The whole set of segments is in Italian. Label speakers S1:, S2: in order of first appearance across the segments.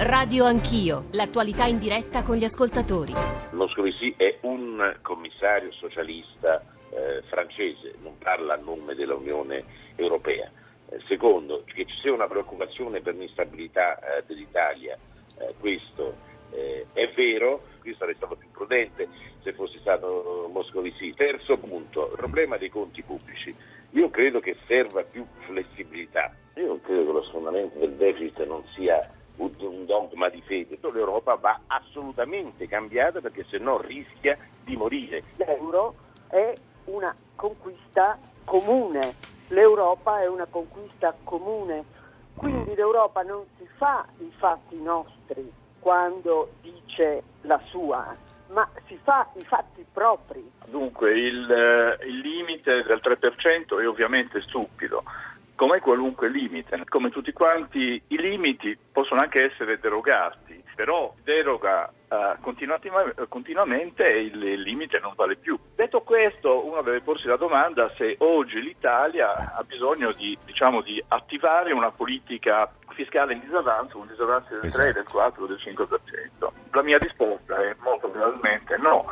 S1: Radio Anch'io, l'attualità in diretta con gli ascoltatori.
S2: Moscovici è un commissario socialista eh, francese, non parla a nome dell'Unione Europea. Eh, secondo, che ci sia una preoccupazione per l'instabilità eh, dell'Italia, eh, questo eh, è vero, qui sarei stato più prudente se fossi stato Moscovici. Terzo punto, il problema dei conti pubblici. Io credo che serva più flessibilità. Io non credo che lo sfondamento del deficit non sia un dogma di fede. L'Europa va assolutamente cambiata perché se no rischia di morire.
S3: L'euro è una conquista comune, l'Europa è una conquista comune, quindi mm. l'Europa non si fa i fatti nostri quando dice la sua, ma si fa i fatti propri.
S4: Dunque il, eh, il limite del 3% è ovviamente stupido come qualunque limite. Come tutti quanti i limiti possono anche essere derogati, però deroga uh, continuamente e il, il limite non vale più. Detto questo, uno deve porsi la domanda se oggi l'Italia ha bisogno di, diciamo, di attivare una politica fiscale in disavanzo, un disavanzo del esatto. 3, del 4, del 5%. La mia risposta è molto probabilmente no.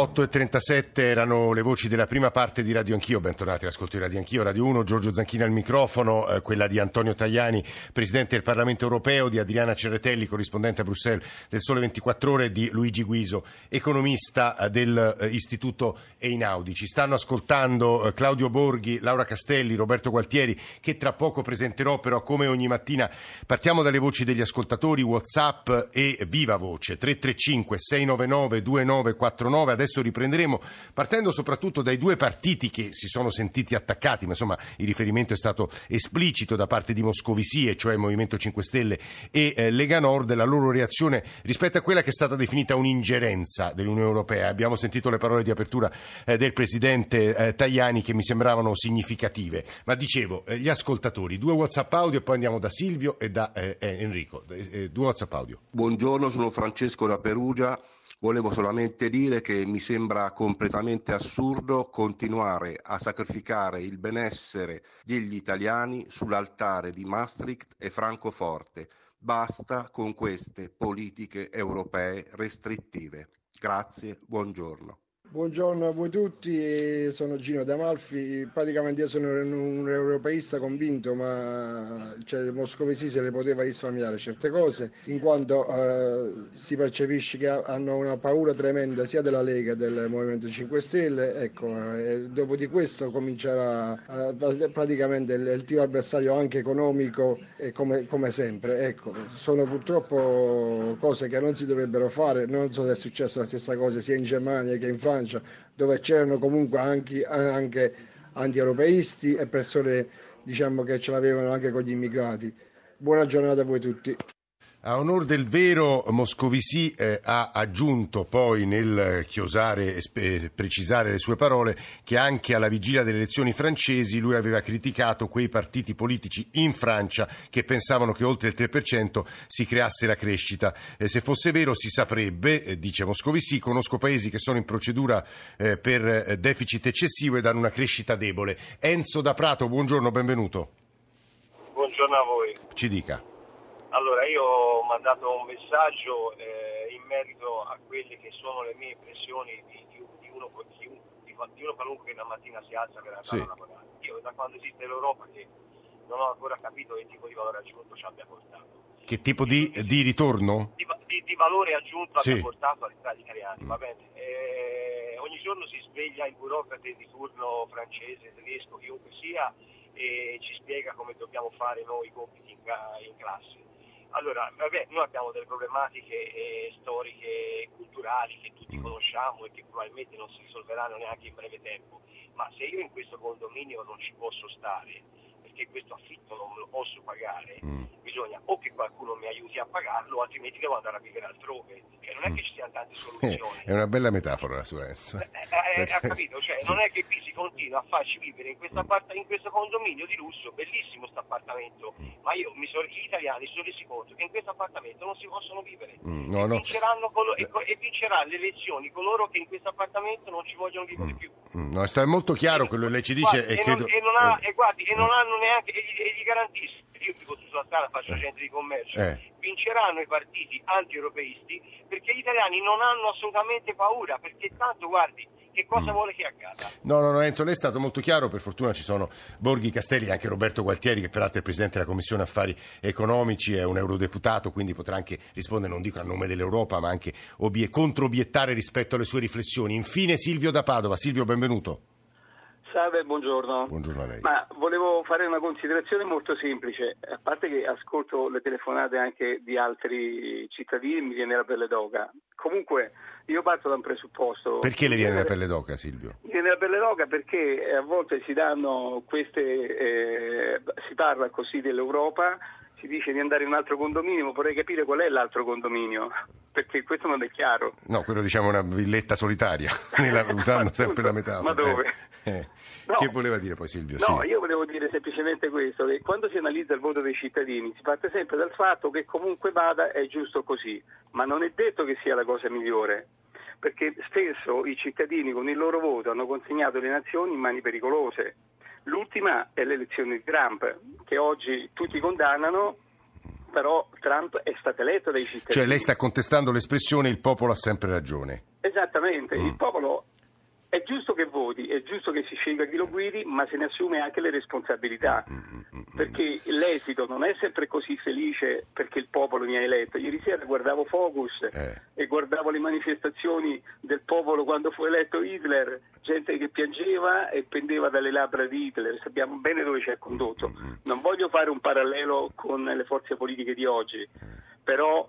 S5: 8.37 erano le voci della prima parte di Radio Anch'io, bentornati all'ascolto di Radio Anch'io, Radio 1, Giorgio Zanchini al microfono, eh, quella di Antonio Tajani, Presidente del Parlamento Europeo, di Adriana Cerretelli, corrispondente a Bruxelles del Sole 24 Ore, di Luigi Guiso, economista eh, dell'Istituto eh, Einaudi. Ci stanno ascoltando eh, Claudio Borghi, Laura Castelli, Roberto Gualtieri, che tra poco presenterò, però come ogni mattina partiamo dalle voci degli ascoltatori, Whatsapp e Viva Voce, 335 699 2949, adesso riprenderemo, partendo soprattutto dai due partiti che si sono sentiti attaccati, ma insomma il riferimento è stato esplicito da parte di Moscovici, cioè Movimento 5 Stelle e eh, Lega Nord, la loro reazione rispetto a quella che è stata definita un'ingerenza dell'Unione Europea. Abbiamo sentito le parole di apertura eh, del Presidente eh, Tajani che mi sembravano significative, ma dicevo, eh, gli ascoltatori, due WhatsApp audio e poi andiamo da Silvio e da eh, eh, Enrico. due WhatsApp audio.
S6: Buongiorno, sono Francesco da Perugia. Volevo solamente dire che mi sembra completamente assurdo continuare a sacrificare il benessere degli italiani sull'altare di Maastricht e Francoforte. Basta con queste politiche europee restrittive. Grazie, buongiorno.
S7: Buongiorno a voi tutti, sono Gino D'Amalfi, praticamente io sono un europeista convinto, ma cioè, Moscovici se le poteva risparmiare certe cose, in quanto eh, si percepisce che hanno una paura tremenda sia della Lega che del Movimento 5 Stelle, ecco, e dopo di questo comincerà eh, praticamente il, il, tiro avversario anche economico come, come, sempre, ecco, sono purtroppo cose che non si dovrebbero fare, non so se è successa la stessa cosa sia in Germania che in Francia, Francia, dove c'erano comunque anche, anche anti-europeisti e persone diciamo, che ce l'avevano anche con gli immigrati. Buona giornata a voi tutti.
S5: A onor del vero, Moscovici eh, ha aggiunto poi nel chiosare e spe- precisare le sue parole che anche alla vigilia delle elezioni francesi lui aveva criticato quei partiti politici in Francia che pensavano che oltre il 3% si creasse la crescita. Eh, se fosse vero si saprebbe, eh, dice Moscovici, conosco paesi che sono in procedura eh, per eh, deficit eccessivo ed hanno una crescita debole. Enzo da Prato, buongiorno, benvenuto.
S8: Buongiorno a voi.
S5: Ci dica.
S8: Allora, io ho mandato un messaggio eh, in merito a quelle che sono le mie impressioni di, di, di, uno, di, uno, qualunque che la mattina si alza per andare sì. a lavorare. Io da quando esiste l'Europa che non ho ancora capito che tipo di valore aggiunto ci abbia portato.
S5: Che tipo di, di ritorno?
S8: Di, valore aggiunto sì. abbia portato agli stati italiani, mm. va bene? Eh, ogni giorno si sveglia il burocrate di turno francese, tedesco, chiunque sia, e ci spiega come dobbiamo fare noi i compiti in, in classe allora, vabbè, noi abbiamo delle problematiche eh, storiche e culturali che tutti mm. conosciamo e che probabilmente non si risolveranno neanche in breve tempo, ma se io in questo condominio non ci posso stare perché questo affitto non lo posso pagare, mm. bisogna o che qualcuno mi aiuti a pagarlo, altrimenti devo andare a vivere altrove. Cioè, non è mm. che ci siano tante soluzioni.
S5: Eh, è una bella metafora la sua. Eh,
S8: eh, eh, ha capito? Cioè, sì. Non è che qui si continua a farci vivere in, mm. in questo condominio di lusso, bellissimo questo appartamento, mm. ma io mi sono, gli italiani sono resi conto che in questo appartamento non si possono vivere. Mm, no, e, no. Vinceranno colo- e, e vinceranno le elezioni coloro che in questo appartamento non ci vogliono vivere più.
S5: Mm, no, è molto chiaro quello che lei ci dice
S8: guardi,
S5: e, credo...
S8: non, e, non ha, e, guardi, e non hanno neanche, e gli, e gli garantisco, io vivo sulla strada, faccio centri di commercio,
S5: Eh.
S8: vinceranno i partiti anti-europeisti perché gli italiani non hanno assolutamente paura, perché tanto guardi, che cosa vuole che accada?
S5: No, no, no, Enzo, lei è stato molto chiaro, per fortuna ci sono Borghi Castelli e anche Roberto Gualtieri, che peraltro è Presidente della Commissione Affari Economici, è un eurodeputato, quindi potrà anche rispondere, non dico a nome dell'Europa, ma anche obie- controobiettare rispetto alle sue riflessioni. Infine Silvio da Padova. Silvio, benvenuto.
S9: Salve, buongiorno.
S5: Buongiorno a lei.
S9: Ma volevo fare una considerazione molto semplice. A parte che ascolto le telefonate anche di altri cittadini e mi viene la pelle d'oca. Comunque, io parto da un presupposto.
S5: Perché le viene la pelle d'oca, Silvio?
S9: Mi viene la pelle d'oca perché a volte si danno queste. eh, si parla così dell'Europa, si dice di andare in un altro condominio, ma vorrei capire qual è l'altro condominio, perché questo non è chiaro.
S5: No, quello diciamo è una villetta solitaria, nella- usando sempre la metafora.
S9: ma dove?
S5: Eh, eh.
S9: No.
S5: Che voleva dire poi Silvio?
S9: No,
S5: Sì.
S9: io volevo dire semplicemente questo, che quando si analizza il voto dei cittadini si parte sempre dal fatto che comunque vada è giusto così, ma non è detto che sia la cosa migliore, perché spesso i cittadini con il loro voto hanno consegnato le nazioni in mani pericolose. L'ultima è l'elezione di Trump, che oggi tutti condannano, però Trump è stato eletto dai cittadini.
S5: Cioè lei sta contestando l'espressione il popolo ha sempre ragione.
S9: Esattamente,
S5: Mm.
S9: il popolo è giusto che voti, è giusto che si scelga chi lo guidi, ma se ne assume anche le responsabilità.
S5: Mm,
S9: Perché l'esito non è sempre così felice perché il popolo mi ha eletto. Ieri sera guardavo Focus
S5: Eh.
S9: e guardavo le manifestazioni del popolo quando fu eletto Hitler, gente che piangeva e pendeva dalle labbra di Hitler. Sappiamo bene dove ci ha condotto. Non voglio fare un parallelo con le forze politiche di oggi, però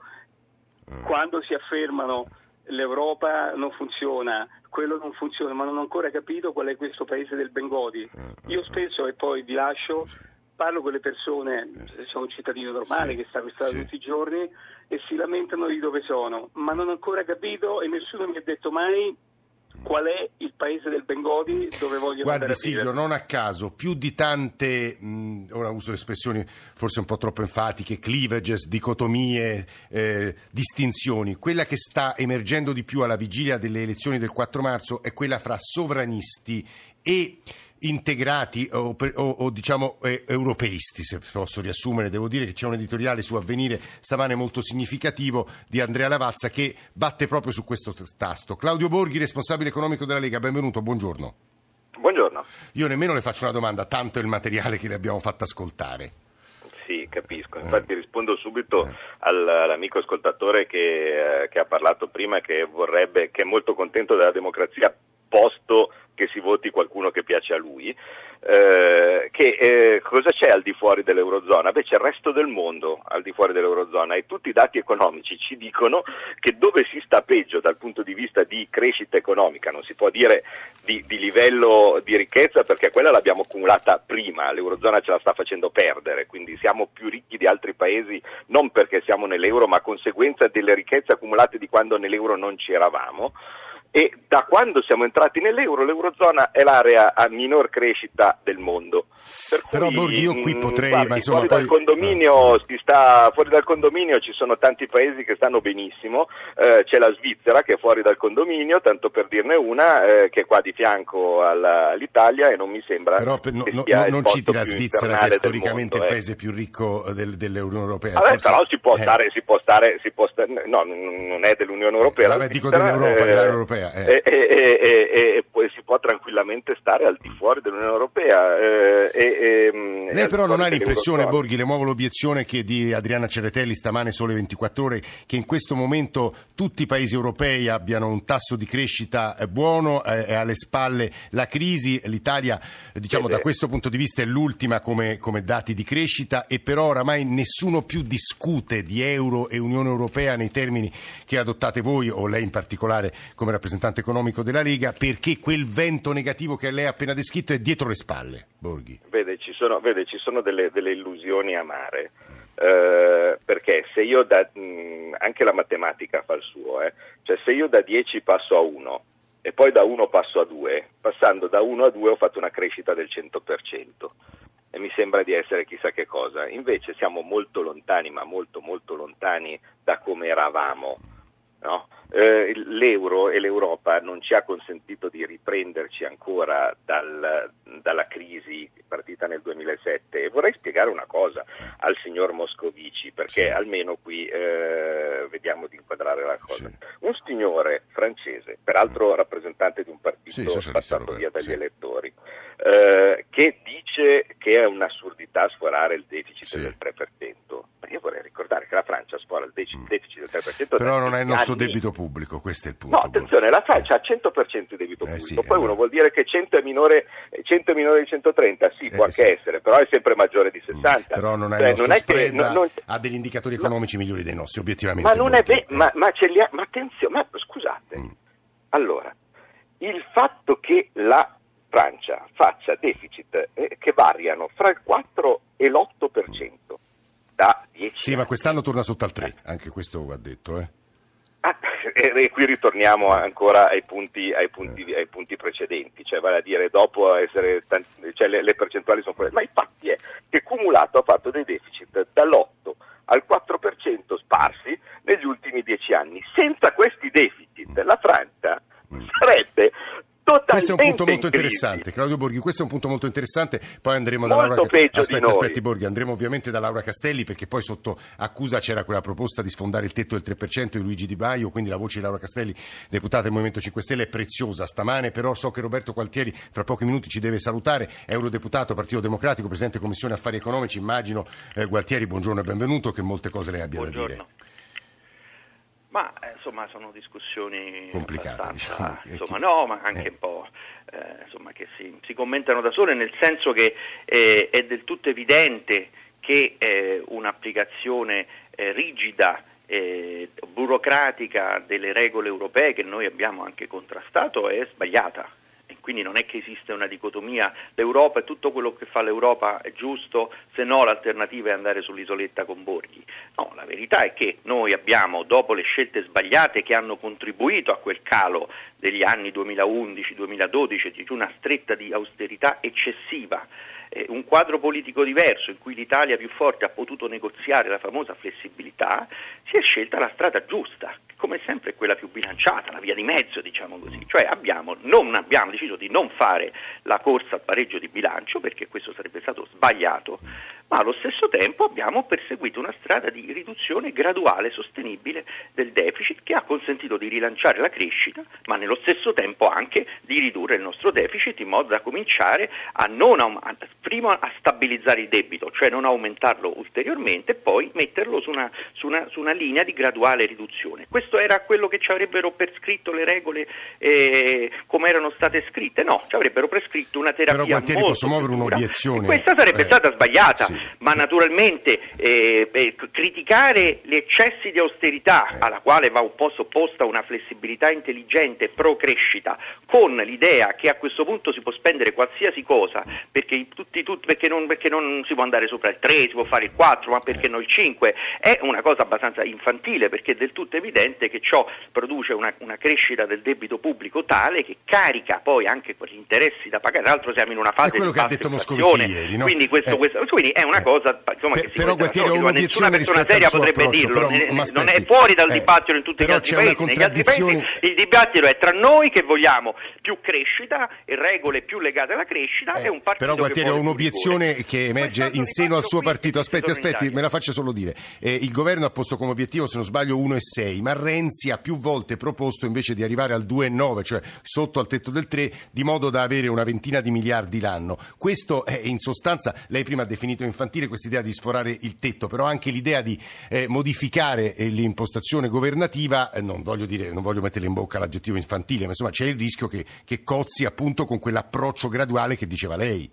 S9: quando si affermano l'Europa non funziona, quello non funziona, ma non ho ancora capito qual è questo paese del Bengodi. Io spesso, e poi vi lascio, parlo con le persone, sono un cittadino normale
S5: Sì,
S9: che sta per strada
S5: sì.
S9: tutti i giorni e si lamentano di dove sono, ma non ho ancora capito e nessuno mi ha detto mai qual è il paese del Bengodi dove voglio
S5: Guardi Silvio, non a caso, più di tante, mh, ora uso espressioni forse un po' troppo enfatiche, cleavages, dicotomie, eh, distinzioni, quella che sta emergendo di più alla vigilia delle elezioni del 4 marzo è quella fra sovranisti e integrati o, o- o, diciamo eh, europeisti, se posso riassumere. Devo dire che c'è un editoriale su Avvenire stamane molto significativo di Andrea Lavazza che batte proprio su questo tasto. Claudio Borghi, responsabile economico della Lega, benvenuto, buongiorno.
S10: Buongiorno.
S5: Io nemmeno le faccio una domanda, tanto è il materiale che le abbiamo fatto ascoltare.
S10: Sì, capisco.
S5: Eh.
S10: Infatti rispondo subito al- all'amico ascoltatore che, eh, che ha parlato prima che vorrebbe, che è molto contento della democrazia, posto che si voti qualcuno che piace a lui. Eh, che eh, cosa c'è al di fuori dell'Eurozona? Beh, c'è il resto del mondo al di fuori dell'Eurozona e tutti i dati economici ci dicono che dove si sta peggio dal punto di vista di crescita economica, non si può dire di, di livello di ricchezza perché quella l'abbiamo accumulata prima, l'Eurozona ce la sta facendo perdere, quindi siamo più ricchi di altri paesi non perché siamo nell'euro ma conseguenza delle ricchezze accumulate di quando nell'euro non ci eravamo e da quando siamo entrati nell'euro l'Eurozona è l'area a minor crescita del mondo. Per
S5: Però,
S10: cui,
S5: Borghi, io qui
S10: mh,
S5: potrei,
S10: guardi,
S5: ma insomma,
S10: fuori,
S5: poi-
S10: dal condominio, si sta, fuori dal condominio ci sono tanti paesi che stanno benissimo, eh, c'è la Svizzera che è fuori dal condominio, tanto per dirne una, eh, che è qua di fianco alla- all'Italia e non mi sembra
S5: Però per- no- no- no- non citi la Svizzera, che è storicamente
S10: mondo,
S5: il
S10: eh.
S5: paese più ricco del- dell'Unione Europea.
S10: Vabbè,
S5: Forse-
S10: però si può
S5: eh,
S10: stare, si può stare, si può stare, no, non è dell'Unione Europea.
S5: Vabbè, dico dell'Europa,
S10: eh,
S5: dell'area europea, eh.
S10: E, e- e- e- poi si può tranquillamente stare al di fuori dell'Unione Europea. eh,
S5: Lei
S10: al
S5: però non ha l'impressione. Borghi, le muovo l'obiezione che di Adriana Ceretelli stamane Sole 24 Ore, che in questo momento tutti i paesi europei abbiano un tasso di crescita eh, buono, eh, è alle spalle la crisi, l'Italia eh, diciamo da questo punto di vista è l'ultima come, come dati di crescita e però oramai nessuno più discute di euro e Unione Europea nei termini che adottate voi o lei in particolare come rappresentante economico della Lega perché quel vento negativo che lei ha appena descritto è dietro le spalle, Borghi.
S10: Vede, ci sono, vede, ci sono delle, delle illusioni amare. Eh, perché se io da, mh, anche la matematica fa il suo, eh, cioè se io da 10 passo a 1 e poi da 1 passo a 2, passando da 1 a 2 ho fatto una crescita del 100% e mi sembra di essere chissà che cosa. Invece siamo molto lontani, ma molto molto lontani da come eravamo. no? Eh, l'euro e l'Europa non ci ha consentito di riprenderci ancora dal, dalla crisi partita nel 2007 e vorrei spiegare una cosa al signor Moscovici perché sì. almeno qui eh, vediamo di inquadrare la cosa. Sì. Un signore francese, peraltro mm. rappresentante di un partito sì, passato via dagli elettori, eh, che dice che è un'assurdità sforare il deficit del 3%. Io vorrei ricordare che la Francia sfora il deficit, mm. deficit del 3%.
S5: Però non è il nostro debito pubblico, questo è il punto.
S10: No, attenzione, la Francia ha 100% di debito eh, pubblico, poi uno vuol dire che 100 è minore, 100 è minore di 130, sì, eh, può anche essere, però è sempre maggiore di 60. Mm.
S5: Però non, cioè, non è che non, non... ha degli indicatori economici no. migliori dei nostri, obiettivamente.
S10: Ma non è vero, ma, ma, ma, attenzione, ma scusate, mm. allora, il fatto che la Francia faccia deficit eh, che variano fra il 4 e l'8% da 10
S5: Sì, ma quest'anno torna sotto al 3, anche questo va detto. Eh.
S10: Ah, e, qui ritorniamo ancora ai punti, ai, punti, ai punti, precedenti, cioè vale a dire dopo essere tanti, cioè le, le, percentuali sono quelle, ma il fatto è che cumulato ha fatto dei deficit dall'8 al 4% sparsi negli ultimi dieci anni. Senza questi deficit la Francia mm. sarebbe
S5: questo è un punto molto interessante, Claudio Borghi, questo è un punto molto interessante, poi andremo da
S10: molto
S5: Laura Aspetti, aspetti Borghi, andremo ovviamente da Laura Castelli perché poi sotto accusa c'era quella proposta di sfondare il tetto del 3% di Luigi Di Baio, quindi la voce di Laura Castelli, deputata del Movimento 5 Stelle, è preziosa stamane, però so che Roberto Qualtieri fra pochi minuti ci deve salutare, eurodeputato Partito Democratico, Presidente Commissione Affari Economici, immagino eh, Gualtieri, buongiorno e benvenuto, che molte cose lei abbia
S11: buongiorno.
S5: da dire.
S11: Ma eh, insomma sono discussioni
S5: complicate, diciamo,
S11: insomma, no, ma anche eh. un po' eh, insomma, che si, si, commentano da sole, nel senso che eh, è del tutto evidente che eh, un'applicazione eh, rigida burocratica delle regole europee che noi abbiamo anche contrastato è sbagliata quindi non è che esiste una dicotomia, l'Europa e tutto quello che fa l'Europa è giusto, se no l'alternativa è andare sull'isoletta con Borghi. No, la verità è che noi abbiamo, dopo le scelte sbagliate che hanno contribuito a quel calo degli anni 2011-2012 di una stretta di austerità eccessiva, eh, un quadro politico diverso in cui l'Italia più forte ha potuto negoziare la famosa flessibilità, si è scelta la strada giusta, che come sempre è quella più bilanciata, la via di mezzo, diciamo così. Cioè abbiamo, non abbiamo deciso di non fare la corsa al pareggio di bilancio, perché questo sarebbe stato sbagliato, ma allo stesso tempo abbiamo perseguito una strada di riduzione graduale, sostenibile del deficit che ha consentito di rilanciare la crescita, ma nello stesso tempo anche di ridurre il nostro deficit in modo da cominciare a non a, prima a stabilizzare il debito, cioè non aumentarlo ulteriormente e poi metterlo su una, su, una, su una, linea di graduale riduzione. Questo era quello che ci avrebbero prescritto le regole eh, come erano state scritte? No, ci avrebbero prescritto una terapia
S5: Però, Gualtieri,
S11: molto
S5: posso muovere un'obiezione?
S11: Questa sarebbe eh, stata sbagliata. Sì ma naturalmente eh, eh, criticare gli eccessi di austerità eh. alla quale va un po' sopposta una flessibilità intelligente pro crescita con l'idea che a questo punto si può spendere qualsiasi cosa perché, tutti, tutti, perché, non, perché non, si può andare sopra il 3, si può fare il 4 ma perché no il 5 è una cosa abbastanza infantile perché è del tutto evidente che ciò produce una, una crescita del debito pubblico tale che carica poi anche quegli interessi da pagare, tra l'altro siamo in una fase di
S5: detto Moscovici ieri, no?
S11: quindi, questo, eh. questo, quindi è una eh. cosa insomma, per, che
S5: però Gualtieri ho un'obiezione
S11: nessuna persona seria potrebbe dirlo,
S5: però,
S11: non è fuori dal eh, dibattito in tutti gli altri paesi. Negli altri paesi il dibattito è tra noi che vogliamo più crescita e regole più legate alla crescita
S5: eh,
S11: e un partito
S5: Però Gualtieri ho un'obiezione che emerge in seno al suo partito. Aspetti, aspetti, me la faccio solo dire. Eh, il governo ha posto come obiettivo, se non sbaglio, 1,6, ma Renzi ha più volte proposto invece di arrivare al 2,9, cioè sotto al tetto del 3, di modo da avere una ventina di miliardi l'anno. Questo è in sostanza, lei prima ha definito infantile questa idea di sforare il tetto, però anche l'idea di eh, modificare eh, l'impostazione governativa, eh, non, voglio dire, non voglio metterle in bocca l'aggettivo infantile, ma insomma c'è il rischio che, che cozzi appunto con quell'approccio graduale che diceva lei.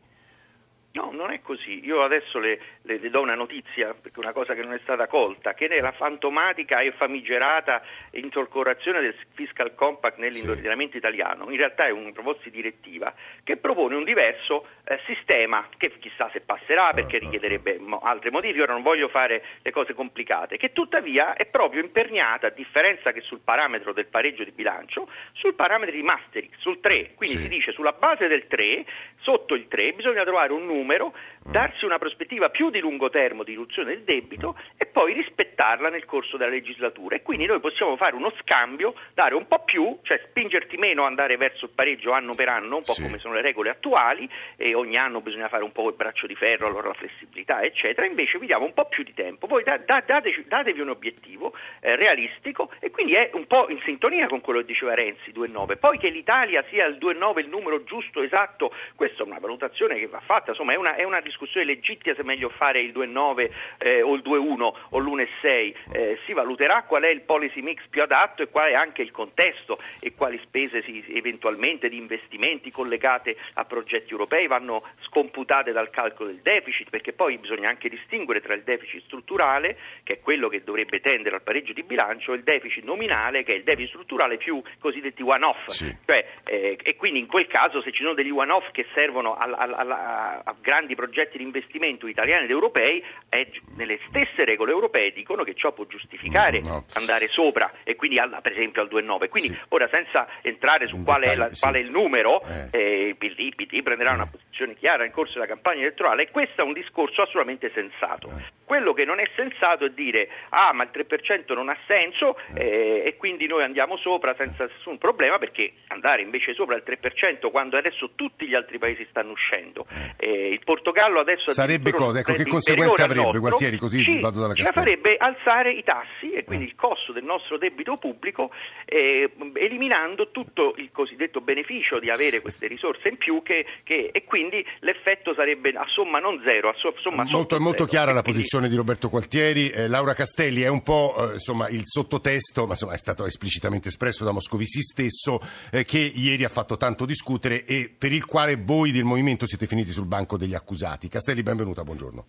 S11: No, non è così. Io adesso le, le, le, do una notizia, perché una cosa che non è stata colta, che nella fantomatica e famigerata incorporazione del fiscal compact nell'ordinamento sì. italiano, in realtà è una proposta di direttiva che propone un diverso eh, sistema, che chissà se passerà perché ah, ah, richiederebbe mo, altre modifiche, ora non voglio fare le cose complicate, che tuttavia è proprio imperniata, a differenza che sul parametro del pareggio di bilancio, sul parametro di Maastricht, sul 3, quindi sì. si dice sulla base del 3, sotto il 3 bisogna trovare un numero numero, darsi una prospettiva più di lungo termine di riduzione del debito e poi rispettarla nel corso della legislatura. E quindi noi possiamo fare uno scambio, dare un po' più, cioè spingerti meno ad andare verso il pareggio anno per anno, un po' sì. come sono le regole attuali, e ogni anno bisogna fare un po' il braccio di ferro, allora la flessibilità, eccetera. Invece vi diamo un po' più di tempo. Voi da, da, dateci, datevi un obiettivo eh, realistico e quindi è un po' in sintonia con quello che diceva Renzi 2,9. Poi che l'Italia sia il 2,9 il numero giusto, esatto, questa è una valutazione che va fatta, insomma è una, è una discussione legittima se meglio fare il 2,9 eh, o il 2,1 o l'1,6, eh, si valuterà qual è il policy mix più adatto e qual è anche il contesto e quali spese si, eventualmente di investimenti collegate a progetti europei vanno scomputate dal calcolo del deficit, perché poi bisogna anche distinguere tra il deficit strutturale, che è quello che dovrebbe tendere al pareggio di bilancio, e il deficit nominale, che è il deficit strutturale più cosiddetti one-off. Sì. Cioè, eh, e quindi in quel caso se ci sono degli one-off che servono a, a, a, a grandi progetti di investimento italiani ed europei, eh, nelle stesse regole europee dicono che ciò può giustificare no. andare sopra e quindi al, per esempio al 2,9. Quindi sì. ora senza entrare su qual è, la, qual è, il numero, eh. Eh, il PD, PD prenderà una posizione chiara nel corso della campagna elettorale e questo è un discorso assolutamente sensato. Eh. Quello che non è sensato è dire ah ma il 3% non ha senso eh. eh, e quindi noi andiamo sopra senza nessun problema perché andare invece sopra il 3% quando adesso tutti gli altri paesi stanno uscendo. Eh, il Portogallo adesso
S5: sarebbe cosa? Ecco, che conseguenze avrebbe Gualtieri così
S11: ci,
S5: vado dalla
S11: Castello. farebbe alzare i tassi e quindi eh. il costo del nostro debito pubblico eh, eliminando tutto il cosiddetto beneficio di avere queste risorse in più che, che, e quindi l'effetto sarebbe a somma non zero, a somma
S5: molto, molto chiara la posizione di Roberto Qualtieri. Eh, Laura Castelli è un po' eh, insomma, il sottotesto, ma insomma, è stato esplicitamente espresso da Moscovici stesso, eh, che ieri ha fatto tanto discutere e per il quale voi del Movimento siete finiti sul banco degli accusati. Castelli, benvenuta, buongiorno.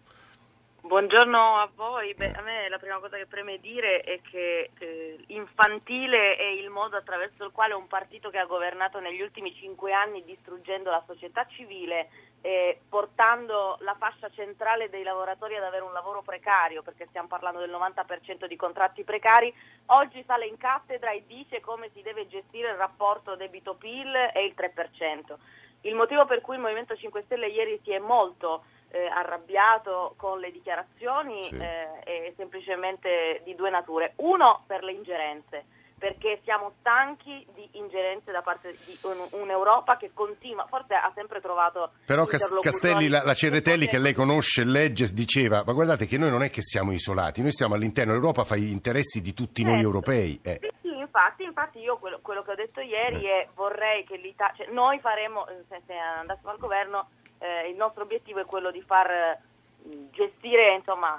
S12: Buongiorno a voi. Beh, a me la prima cosa che preme dire è che eh, infantile è il modo attraverso il quale un partito che ha governato negli ultimi cinque anni distruggendo la società civile e portando la fascia centrale dei lavoratori ad avere un lavoro precario, perché stiamo parlando del 90% di contratti precari, oggi sale in cattedra e dice come si deve gestire il rapporto debito-PIL e il 3%. Il motivo per cui il Movimento 5 Stelle ieri si è molto eh, arrabbiato con le dichiarazioni sì. eh, è semplicemente di due nature. Uno per le ingerenze, perché siamo stanchi di ingerenze da parte di un'Europa che continua, forse ha sempre trovato...
S5: Però Castelli, la, la Cerretelli che lei conosce, legge, diceva, ma guardate che noi non è che siamo isolati, noi siamo all'interno, l'Europa fa gli interessi di tutti certo. noi europei. Eh.
S12: Sì, sì, infatti, infatti io quello, quello, che ho detto ieri eh. è vorrei che l'Italia, cioè noi faremo, se, se andassimo al governo, eh, il nostro obiettivo è quello di far eh, gestire insomma,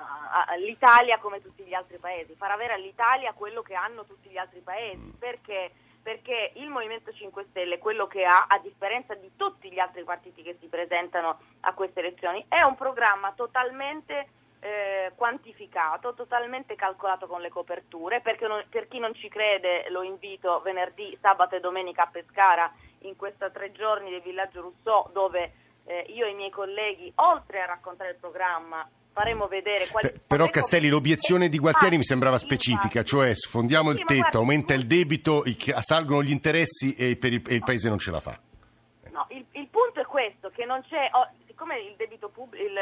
S12: l'Italia come tutti gli altri paesi, far avere all'Italia quello che hanno tutti gli altri paesi, mm. perché, perché il Movimento 5 Stelle quello che ha, a differenza di tutti gli altri partiti che si presentano a queste elezioni, è un programma totalmente eh, quantificato, totalmente calcolato con le coperture, non, per chi non ci crede lo invito venerdì, sabato e domenica a Pescara in questi tre giorni del villaggio Rousseau dove eh, io e i miei colleghi, oltre a raccontare il programma, faremo vedere quali...
S5: P- però Castelli, l'obiezione di Gualtieri mi sembrava specifica, cioè sfondiamo il tetto, guarda, aumenta il debito, salgono gli interessi e, il, e il Paese non ce la fa.
S12: No, il, il, punto è questo, che non c'è... Oh, siccome il debito, pub, il,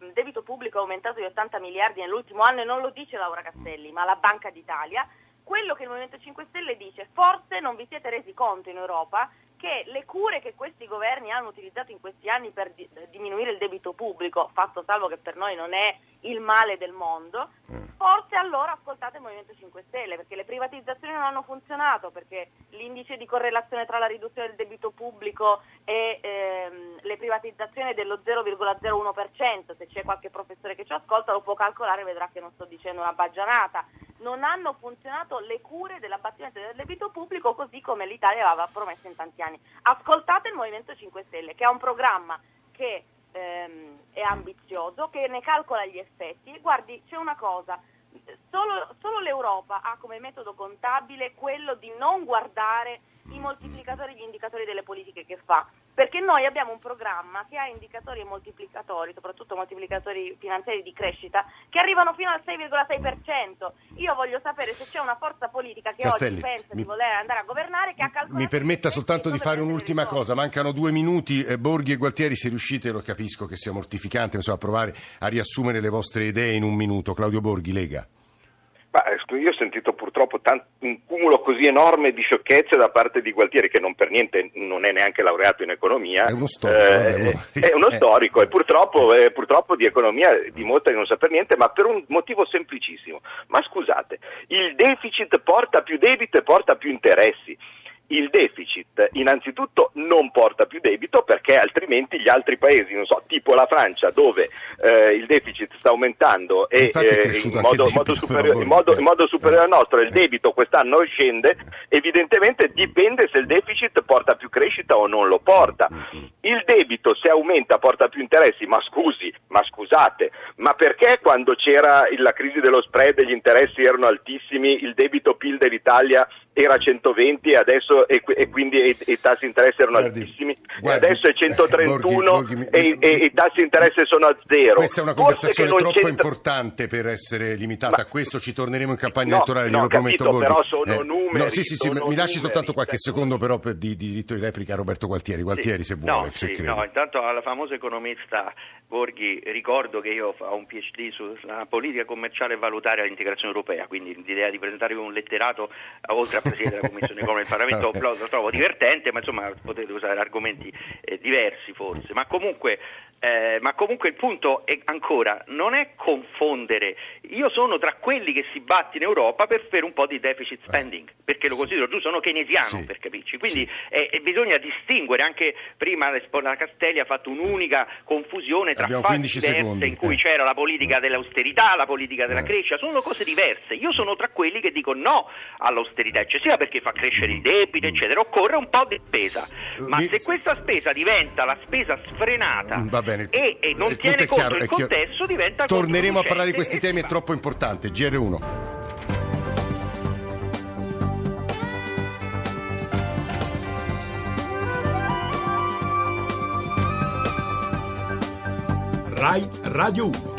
S12: il debito, pubblico è aumentato di 80 miliardi nell'ultimo anno e non lo dice Laura Castelli, ma la Banca d'Italia, quello che il Movimento 5 Stelle dice, forse non vi siete resi conto in Europa che le cure che questi governi hanno utilizzato in questi anni per di- diminuire il debito pubblico, fatto salvo che per noi non è il male del mondo, mm. Forse allora ascoltate il Movimento 5 Stelle, perché le privatizzazioni non hanno funzionato, perché l'indice di correlazione tra la riduzione del debito pubblico e ehm, le privatizzazioni è dello 0,01%, se c'è qualche professore che ci ascolta lo può calcolare e vedrà che non sto dicendo una baggianata. Non hanno funzionato le cure dell'abbattimento del debito pubblico così come l'Italia aveva promesso in tanti anni. Ascoltate il Movimento 5 Stelle, che ha un programma che ehm, è ambizioso, che ne calcola gli effetti. Guardi, c'è una cosa, solo, solo l'Europa ha come metodo contabile quello di non guardare i moltiplicatori e gli indicatori delle politiche che fa, perché noi abbiamo un programma che ha indicatori e moltiplicatori, soprattutto moltiplicatori finanziari di crescita, che arrivano fino al 6,6%. Io voglio sapere se c'è una forza politica che
S5: Castelli,
S12: oggi pensa
S5: mi-
S12: di voler andare a governare che ha calcolato
S5: Mi permetta soltanto di fare un'ultima cosa, mancano due minuti, Eh, Borghi e Gualtieri, se riuscite, lo capisco che sia mortificante, insomma, provare a riassumere le vostre idee in un minuto. Claudio Borghi, Lega.
S10: Ma, eh, io ho sentito purtroppo tan- un cumulo così enorme di sciocchezze da parte di Gualtieri, che non per niente non è neanche laureato in economia.
S5: È uno storico,
S10: Eh,
S5: vabbè, uno-
S10: è uno
S5: eh.
S10: storico e purtroppo, eh, purtroppo di economia dimostra di non saper niente, ma per un motivo semplicissimo. Ma scusate, il deficit porta più debito e porta più interessi. Il deficit innanzitutto non porta più debito perché altrimenti gli altri paesi, non so, tipo la Francia, dove eh, il deficit sta aumentando e eh, in, modo,
S5: debito,
S10: modo superiore, in, modo, in modo superiore al nostro, il debito quest'anno scende, evidentemente dipende se il deficit porta più crescita o non lo porta. Il debito se aumenta porta più interessi, ma scusi, ma scusate, ma perché quando c'era la crisi dello spread e gli interessi erano altissimi, il debito PIL dell'Italia era 120 e adesso e, e quindi i, i tassi di interesse erano
S5: Guardi,
S10: altissimi
S5: guardi,
S10: e adesso è 131
S5: Borghi, Borghi, mi-
S10: e, i tassi di interesse sono a zero.
S5: Questa è una conversazione troppo
S10: c'entra-
S5: importante per essere limitata
S10: Ma-
S5: a questo, ci torneremo in campagna
S10: No,
S5: elettorale,
S10: no,
S5: glielo
S10: capito,
S5: prometto Borghi.
S10: però sono numeri,
S5: no, sì, sì, sì, mi lasci
S10: numeri,
S5: soltanto qualche secondo però per di, di diritto di replica a Roberto Gualtieri. Gualtieri se vuole,
S11: no,
S5: se
S11: no, intanto alla famosa economista Borghi ricordo che io ho un PhD sulla politica commerciale e valutaria all'integrazione europea, quindi l'idea di presentare un letterato eh, oltre a Presidente della Commissione Economica del Parlamento. Lo, lo trovo divertente, ma insomma potete usare argomenti eh, diversi forse, ma comunque, eh, ma comunque il punto è ancora non è confondere, io sono tra quelli che si batte in Europa per fare un po' di deficit spending, perché lo considero giusto, sono keynesiano
S5: Sì.
S11: per capirci, quindi eh, eh, bisogna distinguere, anche prima la Castelli ha fatto un'unica confusione tra fasi
S5: 15
S11: diverse in cui
S5: eh.
S11: c'era la politica dell'austerità, la politica della
S5: Eh.
S11: crescita, sono cose diverse. Io sono tra quelli che dicono no all'austerità eccessiva perché fa crescere il debito, eccetera. Occorre un po' di spesa. Ma
S5: Mm.
S11: Se questa spesa diventa la spesa sfrenata
S5: Mm, Va bene.
S11: e, e non
S5: Il punto
S11: tiene conto
S5: chiaro,
S11: il contesto, diventa
S5: Torneremo a parlare di questi
S11: e
S5: temi, è troppo importante. GR1.
S13: Rai Radio 1.